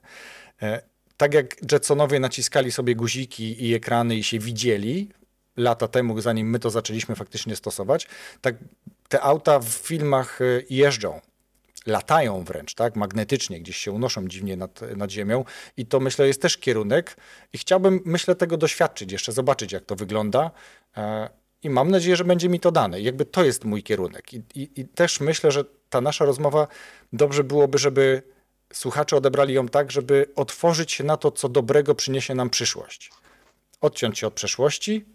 E, tak jak Jetsonowie naciskali sobie guziki i ekrany i się widzieli, lata temu, zanim my to zaczęliśmy faktycznie stosować, tak te auta w filmach y, jeżdżą, latają wręcz, tak, magnetycznie, gdzieś się unoszą dziwnie nad, nad ziemią i to myślę jest też kierunek i chciałbym, myślę, tego doświadczyć jeszcze, zobaczyć jak to wygląda e, i mam nadzieję, że będzie mi to dane. Jakby to jest mój kierunek i, i, i też myślę, że ta nasza rozmowa dobrze byłoby, żeby słuchacze odebrali ją tak, żeby otworzyć się na to, co dobrego przyniesie nam przyszłość. Odciąć się od przeszłości,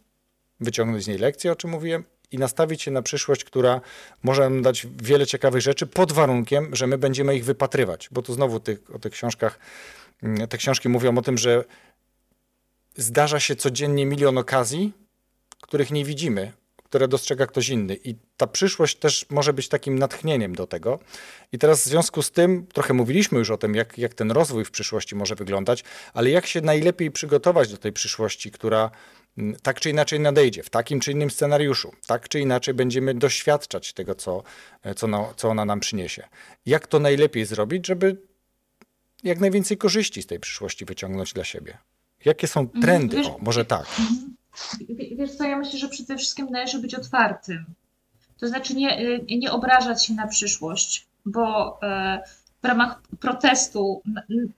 wyciągnąć z niej lekcje, o czym mówiłem, i nastawić się na przyszłość, która może nam dać wiele ciekawych rzeczy, pod warunkiem, że my będziemy ich wypatrywać. Bo tu znowu tych, o tych książkach, mm, te książki mówią o tym, że zdarza się codziennie milion okazji, których nie widzimy, które dostrzega ktoś inny. I ta przyszłość też może być takim natchnieniem do tego. I teraz w związku z tym, trochę mówiliśmy już o tym, jak, jak ten rozwój w przyszłości może wyglądać, ale jak się najlepiej przygotować do tej przyszłości, która tak czy inaczej nadejdzie, w takim czy innym scenariuszu. Tak czy inaczej będziemy doświadczać tego, co, co, na, co ona nam przyniesie. Jak to najlepiej zrobić, żeby jak najwięcej korzyści z tej przyszłości wyciągnąć dla siebie? Jakie są mhm. trendy? O, może tak. Mhm. Wiesz co, ja myślę, że przede wszystkim należy być otwartym. To znaczy nie, y, nie obrażać się na przyszłość, bo e, w ramach protestu,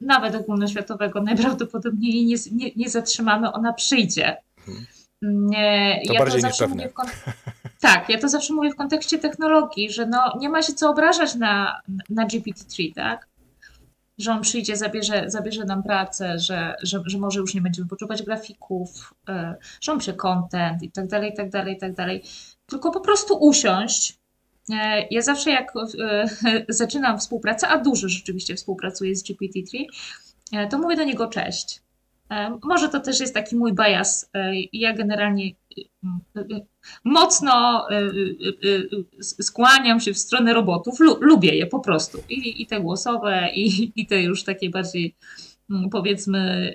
nawet ogólnoświatowego, najprawdopodobniej nie, nie, nie zatrzymamy, ona przyjdzie. To ja bardziej to zawsze mówię Tak, ja to zawsze mówię w kontekście technologii, że no, nie ma się co obrażać na, na GPT-3, tak? że on przyjdzie, zabierze, zabierze nam pracę, że, że, że może już nie będziemy potrzebować grafików, e, że on pisze content i tak dalej, i tak dalej, i tak dalej. Tylko po prostu usiąść. E, ja zawsze jak e, zaczynam współpracę, a dużo rzeczywiście współpracuję z GPT-3, to mówię do niego cześć. Może to też jest taki mój bias. Ja generalnie mocno skłaniam się w stronę robotów. Lubię je po prostu. I, te głosowe, i, te już takie bardziej powiedzmy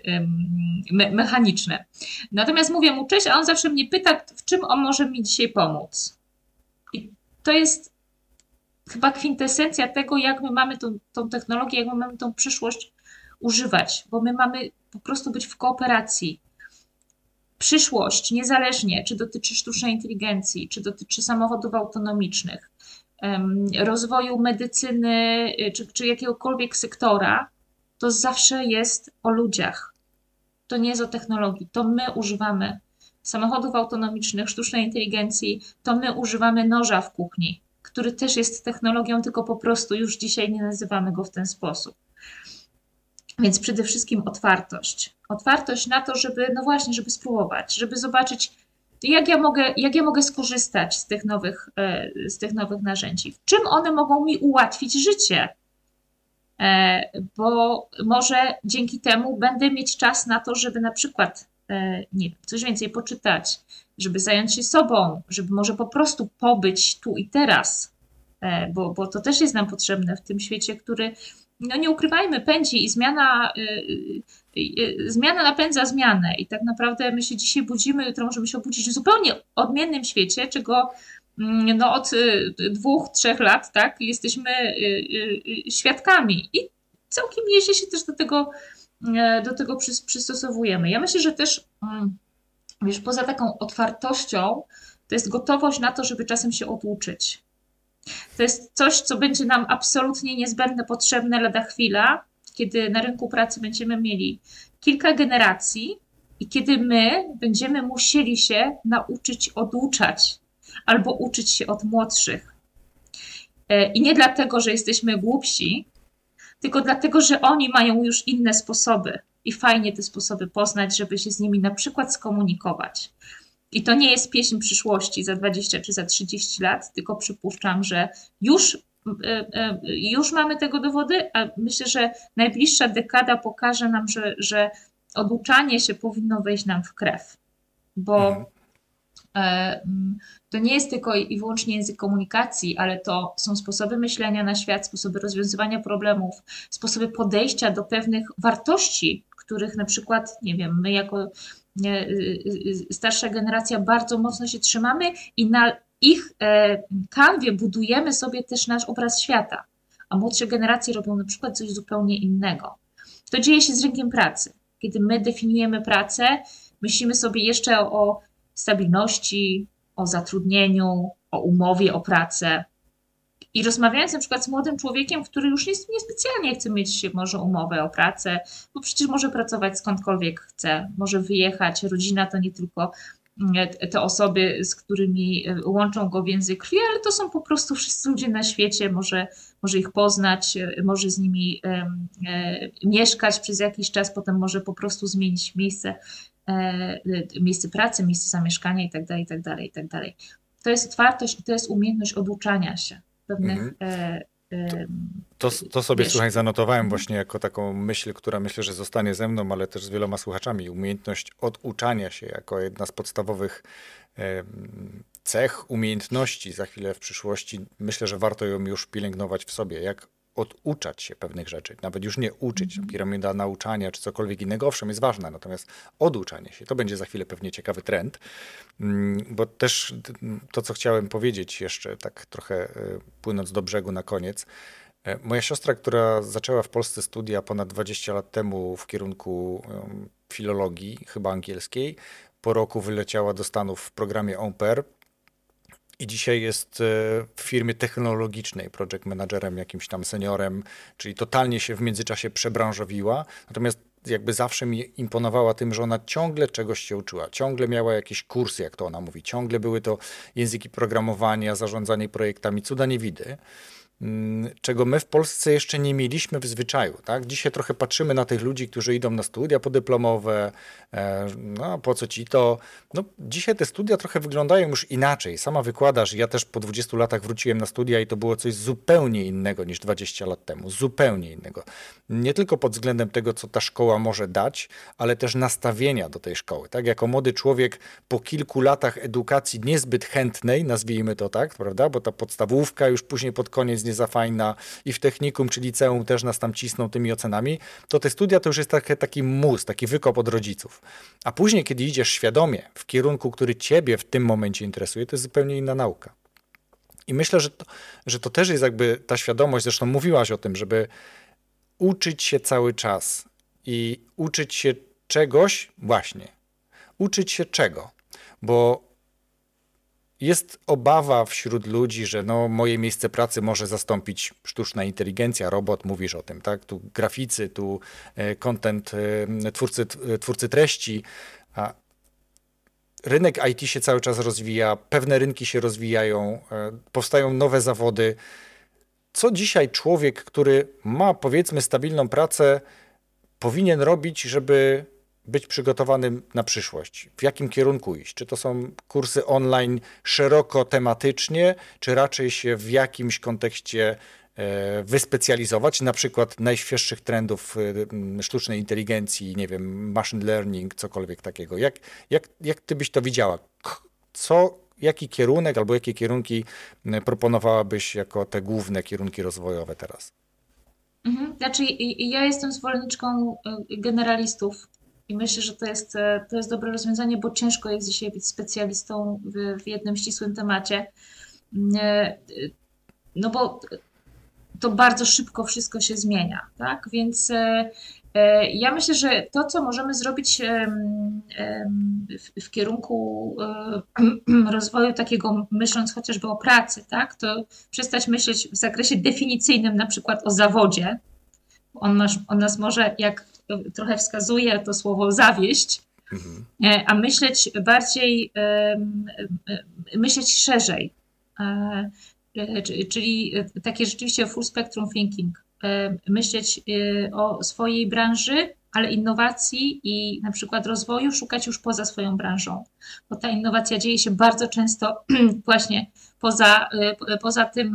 me mechaniczne. Natomiast mówię mu cześć, a on zawsze mnie pyta, w czym on może mi dzisiaj pomóc. I to jest chyba kwintesencja tego, jak my mamy tą, tą technologię, jak my mamy tą przyszłość używać, bo my mamy po prostu być w kooperacji. Przyszłość, niezależnie czy dotyczy sztucznej inteligencji, czy dotyczy samochodów autonomicznych, rozwoju medycyny, y, czy, czy jakiegokolwiek sektora, to zawsze jest o ludziach. To nie jest o technologii. To my używamy samochodów autonomicznych, sztucznej inteligencji, to my używamy noża w kuchni, który też jest technologią, tylko po prostu już dzisiaj nie nazywamy go w ten sposób. Więc przede wszystkim otwartość. Otwartość na to, żeby, no właśnie, żeby spróbować, żeby zobaczyć, jak ja mogę, jak ja mogę skorzystać z tych, nowych, e, z tych nowych narzędzi. W czym one mogą mi ułatwić życie? E, bo może dzięki temu będę mieć czas na to, żeby na przykład e, nie coś więcej poczytać, żeby zająć się sobą, żeby może po prostu pobyć tu i teraz, bo, bo to też jest nam potrzebne w tym świecie, który no nie ukrywajmy, pędzi i zmiana, y, y, y, zmiana napędza zmianę. I tak naprawdę my się dzisiaj budzimy, jutro możemy się obudzić w zupełnie odmiennym świecie, czego mm, no, od dwóch, trzech lat tak, jesteśmy świadkami. I całkiem nieźle się też do tego, do tego przystosowujemy. Ja myślę, że też mm, wiesz, poza taką otwartością, to jest gotowość na to, żeby czasem się oduczyć to jest coś, co będzie nam absolutnie niezbędne, potrzebne lada chwila, kiedy na rynku pracy będziemy mieli kilka generacji, i kiedy my będziemy musieli się nauczyć oduczać albo uczyć się od młodszych. E, I nie dlatego, że jesteśmy głupsi, tylko dlatego, że oni mają już inne sposoby i fajnie te sposoby poznać, żeby się z nimi na przykład skomunikować. I to nie jest pieśń przyszłości za 20 czy za 30 lat, tylko przypuszczam, że już, e, e, już mamy tego dowody, a myślę, że najbliższa dekada pokaże nam, że, że oduczanie się powinno wejść nam w krew, bo mhm. E, to nie jest tylko i wyłącznie język komunikacji, ale to są sposoby myślenia na świat, sposoby rozwiązywania problemów, sposoby podejścia do pewnych wartości, których na przykład, nie wiem, my jako y, y, y, starsza generacja bardzo mocno się trzymamy i na ich e, kanwie budujemy sobie też nasz obraz świata, a młodsze generacje robią na przykład coś zupełnie innego. To dzieje się z rynkiem pracy. Kiedy my definiujemy pracę, myślimy sobie jeszcze o stabilności, o zatrudnieniu, o umowie o pracę. I rozmawiając na przykład z młodym człowiekiem, który już niespecjalnie chce mieć może umowę o pracę, bo przecież może pracować skądkolwiek chce, może wyjechać. Rodzina to nie tylko mm, te osoby, z którymi e, łączą go więzy krwi, ale to są po prostu wszyscy ludzie na świecie, może, może ich poznać, e, może z nimi e, e, mieszkać przez jakiś czas, potem może po prostu zmienić miejsce E, miejsce pracy, miejsce zamieszkania itd., itd., itd. To jest otwartość i to jest umiejętność oduczania się pewnych mhm. e, to, to, sobie, wiesz. słuchaj, zanotowałem mhm. właśnie jako taką myśl, która myślę, że zostanie ze mną, ale też z wieloma słuchaczami. Umiejętność oduczania się jako jedna z podstawowych cech, umiejętności za chwilę w przyszłości. Myślę, że warto ją już pielęgnować w sobie. Jak oduczać się pewnych rzeczy, nawet już nie uczyć, piramida nauczania czy cokolwiek innego, owszem, jest ważna, natomiast oduczanie się, to będzie za chwilę pewnie ciekawy trend, mm, bo też to, co chciałem powiedzieć jeszcze, tak trochę e, płynąc do brzegu na koniec, e, Moja siostra, która zaczęła w Polsce studia ponad 20 lat temu w kierunku filologii, chyba angielskiej, po roku wyleciała do Stanów w programie Pair, i dzisiaj jest e, w firmie technologicznej project managerem, jakimś tam seniorem, czyli totalnie się w międzyczasie przebranżowiła. Natomiast jakby zawsze mi imponowała tym, że ona ciągle czegoś się uczyła, ciągle miała jakieś kursy, jak to ona mówi, ciągle były to języki programowania, zarządzanie projektami, cuda nie widy. Mm, czego my w Polsce jeszcze nie mieliśmy w zwyczaju. Tak? Dzisiaj trochę patrzymy na tych ludzi, którzy idą na studia podyplomowe, e, no po co ci to? No, dzisiaj te studia trochę wyglądają już inaczej. Sama wykładasz, ja też po 20 latach wróciłem na studia i to było coś zupełnie innego niż 20 lat temu. Zupełnie innego. Nie tylko pod względem tego, co ta szkoła może dać, ale też nastawienia do tej szkoły. Tak? Jako młody człowiek po kilku latach edukacji niezbyt chętnej, nazwijmy to tak, prawda? Bo ta podstawówka już później pod koniec nie za fajna i w technikum czy liceum też nas tam cisną tymi ocenami, to te studia to już jest taki, taki mus, taki wykop od rodziców. A później, kiedy idziesz świadomie w kierunku, który ciebie w tym momencie interesuje, to jest zupełnie inna nauka. I myślę, że to, że to też jest jakby ta świadomość, zresztą mówiłaś o tym, żeby uczyć się cały czas i uczyć się czegoś, właśnie, uczyć się czego, bo jest obawa wśród ludzi, że no, moje miejsce pracy może zastąpić sztuczna inteligencja, robot, mówisz o tym, tak? Tu graficy, tu e, content, e, twórcy, twórcy treści. A rynek IT się cały czas rozwija, pewne rynki się rozwijają, e, powstają nowe zawody. Co dzisiaj człowiek, który ma powiedzmy stabilną pracę, powinien robić, żeby być przygotowanym na przyszłość? W jakim kierunku iść? Czy to są kursy online szeroko tematycznie, czy raczej się w jakimś kontekście e, wyspecjalizować, na przykład najświeższych trendów e, sztucznej inteligencji, nie wiem, machine learning, cokolwiek takiego. Jak, jak, jak ty byś to widziała? Co, jaki kierunek albo jakie kierunki proponowałabyś jako te główne kierunki rozwojowe teraz? Mhm. Znaczy, ja jestem zwolenniczką e, generalistów, i myślę, że to jest, e, to jest dobre rozwiązanie, bo ciężko jest dzisiaj być specjalistą w, w jednym ścisłym temacie. Mm, e, no bo to bardzo szybko wszystko się zmienia, tak? Więc e, ja myślę, że to, co możemy zrobić w, kierunku rozwoju takiego, myśląc chociażby o pracy, tak? To przestać myśleć w zakresie definicyjnym, na przykład o zawodzie. On nas może, jak trochę wskazuje to słowo zawieść, mhm. a myśleć bardziej, myśleć szerzej. Czyli takie rzeczywiście full spectrum thinking. Myśleć o swojej branży, ale innowacji i na przykład rozwoju szukać już poza swoją branżą, bo ta innowacja dzieje się bardzo często właśnie poza, poza tym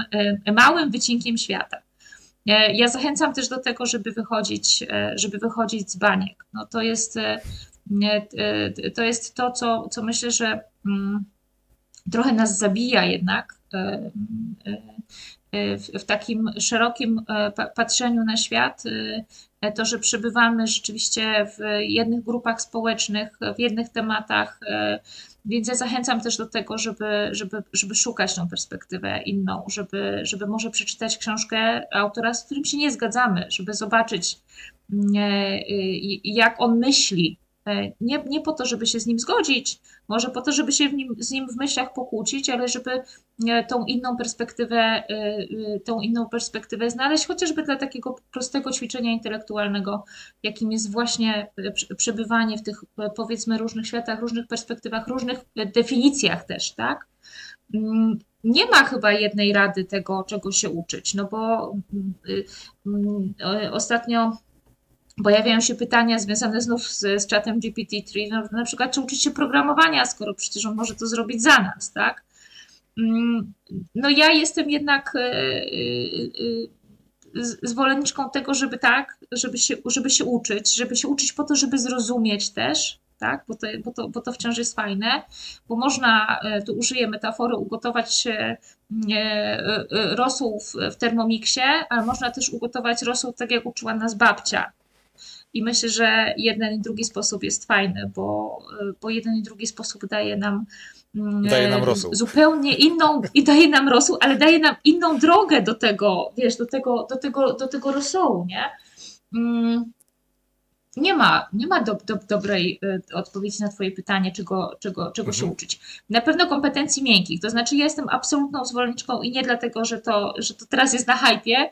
małym wycinkiem świata. E, ja zachęcam też do tego, żeby wychodzić, e, żeby wychodzić z baniek. No to jest e, to, jest to co, co myślę, że mm, trochę nas zabija jednak w, w takim szerokim patrzeniu na świat, to, że przebywamy rzeczywiście w jednych grupach społecznych, w jednych tematach, więc ja zachęcam też do tego, żeby, żeby, żeby szukać tą perspektywę inną, żeby, żeby może przeczytać książkę autora, z którym się nie zgadzamy, żeby zobaczyć, mm, e, jak on myśli, nie, nie po to, żeby się z nim zgodzić, może po to, żeby się nim, z nim w myślach pokłócić, ale żeby e, tą inną perspektywę, e, tą inną perspektywę znaleźć, chociażby dla takiego prostego ćwiczenia intelektualnego, jakim jest właśnie przebywanie w tych powiedzmy różnych światach, różnych perspektywach, różnych definicjach też, tak? Mm, nie ma chyba jednej rady tego, czego się uczyć, no bo mm, mm, ostatnio pojawiają się pytania związane znów z, z czatem GPT-3, no, na przykład czy uczyć się programowania, skoro przecież on może to zrobić za nas, tak? Mm, no ja jestem jednak e, e, e, zwolenniczką tego, żeby tak, żeby się, żeby się uczyć, żeby się uczyć po to, żeby zrozumieć też, tak? bo, to, bo, to, bo to wciąż jest fajne, bo można, tu użyję metafory, ugotować rosół w, w termomiksie, ale można też ugotować rosół tak, jak uczyła nas babcia. I myślę, że jeden i drugi sposób jest fajny, bo, bo jeden i drugi sposób daje nam mm, daje nam rosół. Zupełnie inną i daje nam rosół, ale daje nam inną drogę do tego, wiesz, do tego, do tego, do tego rosołu, nie? Mm, nie ma, nie ma do, do, dobrej y, odpowiedzi na Twoje pytanie, czego, czego, czego mhm. się uczyć. Na pewno kompetencji miękkich, to znaczy ja jestem absolutną zwolenniczką i nie dlatego, że to, że to teraz jest na hypie,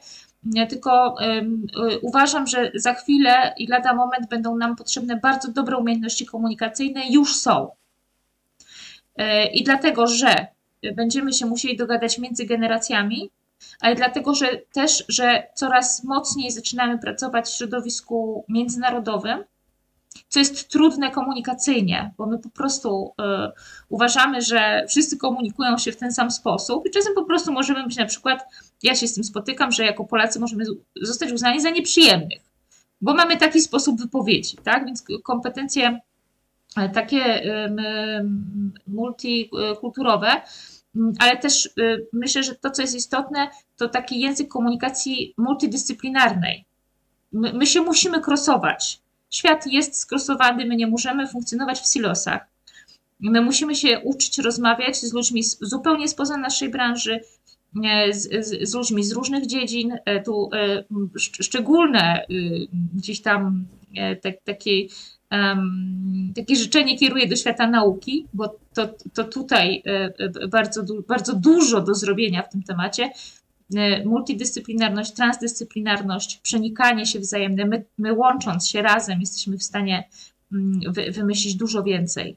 tylko y, uważam, że za chwilę i lada moment będą nam potrzebne bardzo dobre umiejętności komunikacyjne, już są. E, I dlatego, że będziemy się musieli dogadać między generacjami, ale dlatego, że też, że coraz mocniej zaczynamy pracować w środowisku międzynarodowym, co jest trudne komunikacyjnie, bo my po prostu y, uważamy, że wszyscy komunikują się w ten sam sposób i czasem po prostu możemy być na przykład, ja się z tym spotykam, że jako Polacy możemy zostać uznani za nieprzyjemnych, bo mamy taki sposób wypowiedzi, tak? Więc kompetencje e, takie y, multikulturowe, ale też y, myślę, że to, co jest istotne, to taki język komunikacji multidyscyplinarnej. My, my się musimy krosować Świat jest skrosowany, my nie możemy funkcjonować w silosach. My musimy się uczyć rozmawiać z ludźmi zupełnie spoza naszej branży, e, z, z, z ludźmi z różnych dziedzin. E, tu e, szczególne y, gdzieś tam tak, takie, takie życzenie kieruję do świata nauki, bo to, to tutaj bardzo, bardzo dużo do zrobienia w tym temacie. Y, multidyscyplinarność, transdyscyplinarność, przenikanie się wzajemne. My, my łącząc się razem jesteśmy w stanie mm, wy, wymyślić dużo więcej.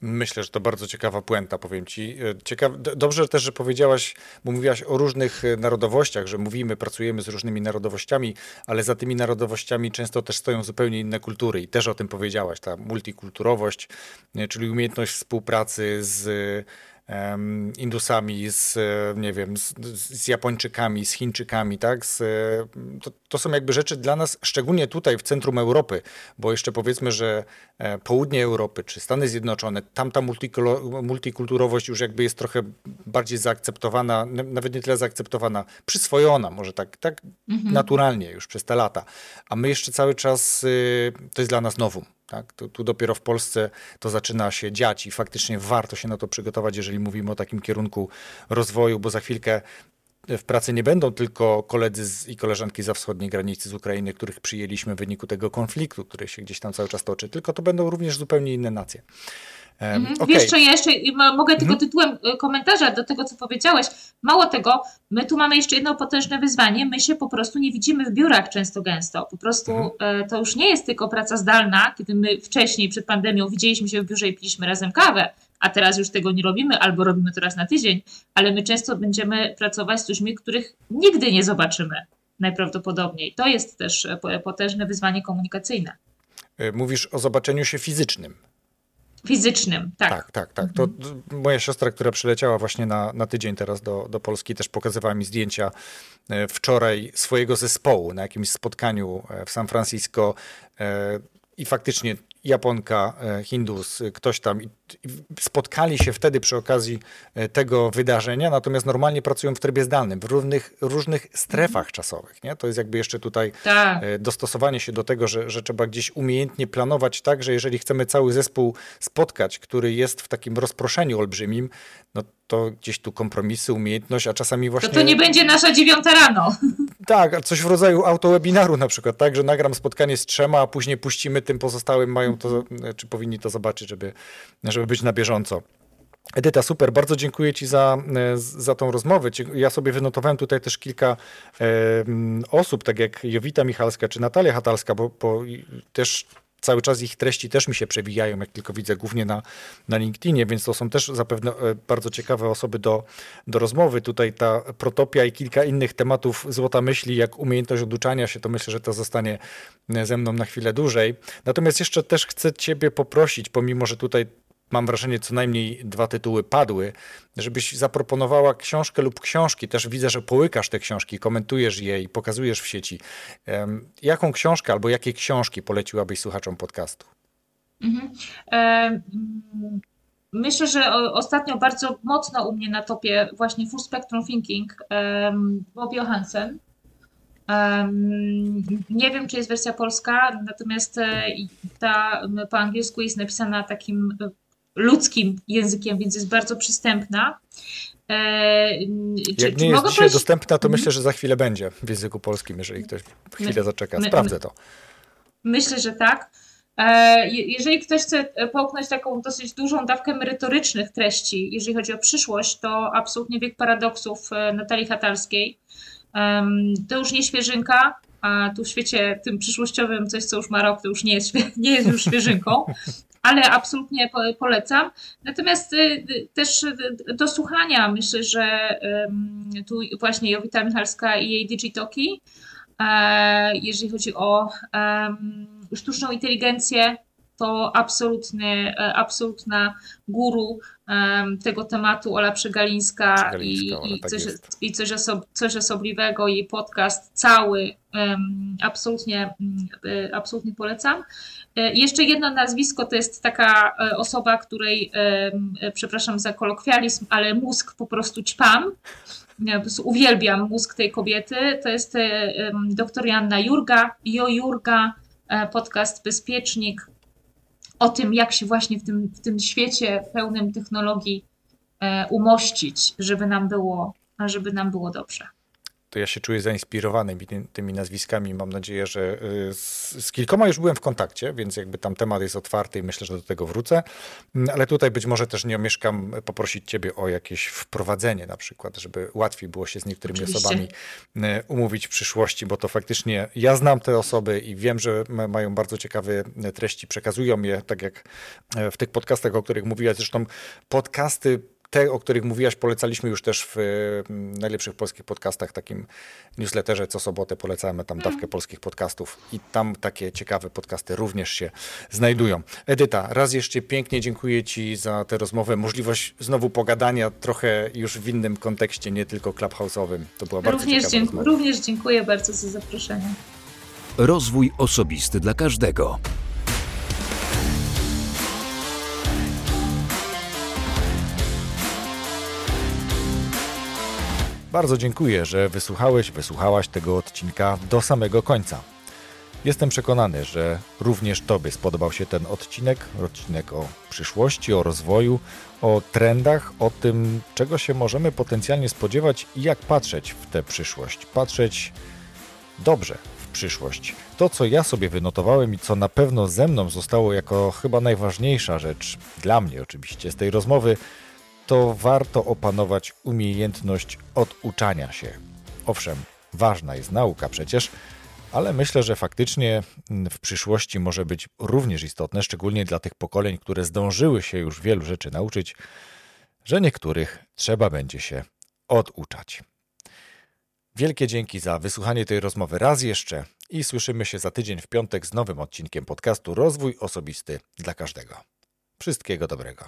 Myślę, że to bardzo ciekawa puenta, powiem ci. Y, Ciekaw, dobrze też, że powiedziałaś, bo mówiłaś o różnych y, narodowościach, że mówimy, pracujemy z różnymi narodowościami, ale za tymi narodowościami często też stoją zupełnie inne kultury i też o tym powiedziałaś, ta multikulturowość, czyli umiejętność współpracy z Indusami, z, nie wiem, z, z Japończykami, z Chińczykami, tak? Z, to, to, są jakby rzeczy dla nas, szczególnie tutaj w centrum Europy, bo jeszcze powiedzmy, że e, południe Europy czy Stany Zjednoczone, tam ta multikulturowość już jakby jest trochę bardziej zaakceptowana, nawet nie tyle zaakceptowana, przyswojona, może tak, tak mhm. naturalnie już przez te lata. A my jeszcze cały czas, y, to jest dla nas nowum. Tak? Tu, dopiero w Polsce to zaczyna się dziać i faktycznie warto się na to przygotować, jeżeli mówimy o takim kierunku rozwoju, bo za chwilkę w pracy nie będą tylko koledzy z, i koleżanki za wschodniej granicy z Ukrainy, których przyjęliśmy w wyniku tego konfliktu, który się gdzieś tam cały czas toczy, tylko to będą również zupełnie inne nacje. Okay. Wiesz co, ja jeszcze mogę tylko mhm. tytułem e, komentarza do tego, co powiedziałeś. Mało tego, my tu mamy jeszcze jedno potężne wyzwanie. My się po prostu nie widzimy w biurach często gęsto. Po prostu mhm. E, to już nie jest tylko praca zdalna, kiedy my wcześniej, przed pandemią, widzieliśmy się w biurze i piliśmy razem kawę, a teraz już tego nie robimy, albo robimy to raz na tydzień, ale my często będziemy pracować z ludźmi, których nigdy nie zobaczymy najprawdopodobniej. To jest też e, potężne wyzwanie komunikacyjne. Mówisz o zobaczeniu się fizycznym. Fizycznym, tak. Tak, tak, tak. To mhm. moja siostra, która przyleciała właśnie na, na tydzień teraz do, do Polski, też pokazywała mi zdjęcia e, wczoraj swojego zespołu na jakimś spotkaniu e, w San Francisco. E, I faktycznie Japonka, Hindus, ktoś tam spotkali się wtedy przy okazji e, tego wydarzenia, natomiast normalnie pracują w trybie zdalnym, w różnych, różnych strefach czasowych. Nie? To jest jakby jeszcze tutaj tak. dostosowanie się do tego, że, że trzeba gdzieś umiejętnie planować tak, że jeżeli chcemy cały zespół spotkać, który jest w takim rozproszeniu olbrzymim, no to gdzieś tu kompromisy, umiejętność, a czasami właśnie... To to nie będzie nasza dziewiąta rano. Tak, coś w rodzaju autowebinaru na przykład, tak, że nagram spotkanie z trzema, a później puścimy tym pozostałym, mają to, czy powinni to zobaczyć, żeby, żeby być na bieżąco. Edyta, super, bardzo dziękuję Ci za, za tą rozmowę. Ja sobie wynotowałem tutaj też kilka e, osób, tak jak Jowita Michalska czy Natalia Hatalska, bo, bo też cały czas ich treści też mi się przewijają, jak tylko widzę, głównie na, na LinkedInie, więc to są też zapewne e, bardzo ciekawe osoby do, do rozmowy. Tutaj ta protopia i kilka innych tematów złota myśli, jak umiejętność oduczania się, to myślę, że to zostanie e, ze mną na chwilę dłużej. Natomiast jeszcze też chcę Ciebie poprosić, pomimo, że tutaj mam wrażenie, co najmniej dwa tytuły padły, żebyś zaproponowała książkę lub książki. Też widzę, że połykasz te książki, komentujesz je i pokazujesz w sieci. Jaką książkę albo jakie książki poleciłabyś słuchaczom podcastu? Mhm. E, myślę, że ostatnio bardzo mocno u mnie na topie właśnie Full Spectrum Thinking Bob Johansen. nie wiem, czy jest wersja polska, natomiast e, ta po angielsku jest napisana takim ludzkim językiem, więc jest bardzo przystępna. E, czy, Jak nie jest dzisiaj dostępna, to mhm. myślę, że za chwilę będzie w języku polskim, jeżeli ktoś chwilę my, zaczeka. Sprawdzę to. Myślę, że tak. E, jeżeli ktoś chce połknąć taką dosyć dużą dawkę merytorycznych treści, jeżeli chodzi o przyszłość, to absolutnie wiek paradoksów e, Natalii Hatalskiej. To już nie świeżynka, a tu w świecie tym przyszłościowym coś, co już ma rok, to już nie jest, nie jest już świeżynką, ale absolutnie polecam. Natomiast y, y, też y, do słuchania myślę, że tu właśnie Jowita Michalska i jej Digitoki, e, jeżeli chodzi o sztuczną inteligencję, to absolutny, e, absolutna guru tego tematu Ola Przegalińska, Przegalińska i, i, tak coś, i coś, osob, coś osobliwego, jej podcast cały absolutnie, mm, e, absolutnie polecam. E, jeszcze jedno nazwisko to jest taka osoba, której, przepraszam za kolokwializm, ale mózg po prostu ćpam. Uwielbiam mózg tej kobiety. To jest doktor Janna Jurga, Jo Jurga, podcast Bezpiecznik, o tym, jak się właśnie w tym, w tym świecie pełnym technologii e, umościć, żeby nam było, żeby nam było dobrze to ja się czuję zainspirowany tymi nazwiskami. Mam nadzieję, że y, z, z, kilkoma już byłem w kontakcie, więc jakby tam temat jest otwarty i myślę, że do tego wrócę. Mm, ale tutaj być może też nie omieszkam poprosić Ciebie o jakieś wprowadzenie na przykład, żeby łatwiej było się z niektórymi Oczywiście. osobami y, umówić w przyszłości, bo to faktycznie ja znam te osoby i wiem, że mają bardzo ciekawe treści, przekazują je, tak jak w tych podcastach, o których mówiłaś. Zresztą podcasty te, o których mówiłaś, polecaliśmy już też w mm, najlepszych polskich podcastach, takim newsletterze co sobotę polecamy tam dawkę polskich podcastów i tam takie ciekawe podcasty również się znajdują. Edyta, raz jeszcze pięknie dziękuję Ci za tę rozmowę, możliwość znowu pogadania trochę już w innym kontekście, nie tylko clubhouse'owym. To była bardzo również ciekawa rozmowa. Również dziękuję bardzo za zaproszenie. Rozwój osobisty dla każdego. Bardzo dziękuję, że wysłuchałeś, wysłuchałaś tego odcinka do samego końca. Jestem przekonany, że również Tobie spodobał się ten odcinek, odcinek o przyszłości, o rozwoju, o trendach, o tym, czego się możemy potencjalnie spodziewać i jak patrzeć w tę przyszłość. Patrzeć dobrze, w przyszłość. To, co ja sobie wynotowałem i co na pewno ze mną zostało jako chyba najważniejsza rzecz, dla mnie oczywiście, z tej rozmowy, to warto opanować umiejętność oduczania się. Owszem, ważna jest nauka przecież, ale myślę, że faktycznie w przyszłości może być również istotne, szczególnie dla tych pokoleń, które zdążyły się już wielu rzeczy nauczyć, że niektórych trzeba będzie się oduczać. Wielkie dzięki za wysłuchanie tej rozmowy raz jeszcze i słyszymy się za tydzień w piątek z nowym odcinkiem podcastu Rozwój Osobisty dla Każdego. Wszystkiego dobrego.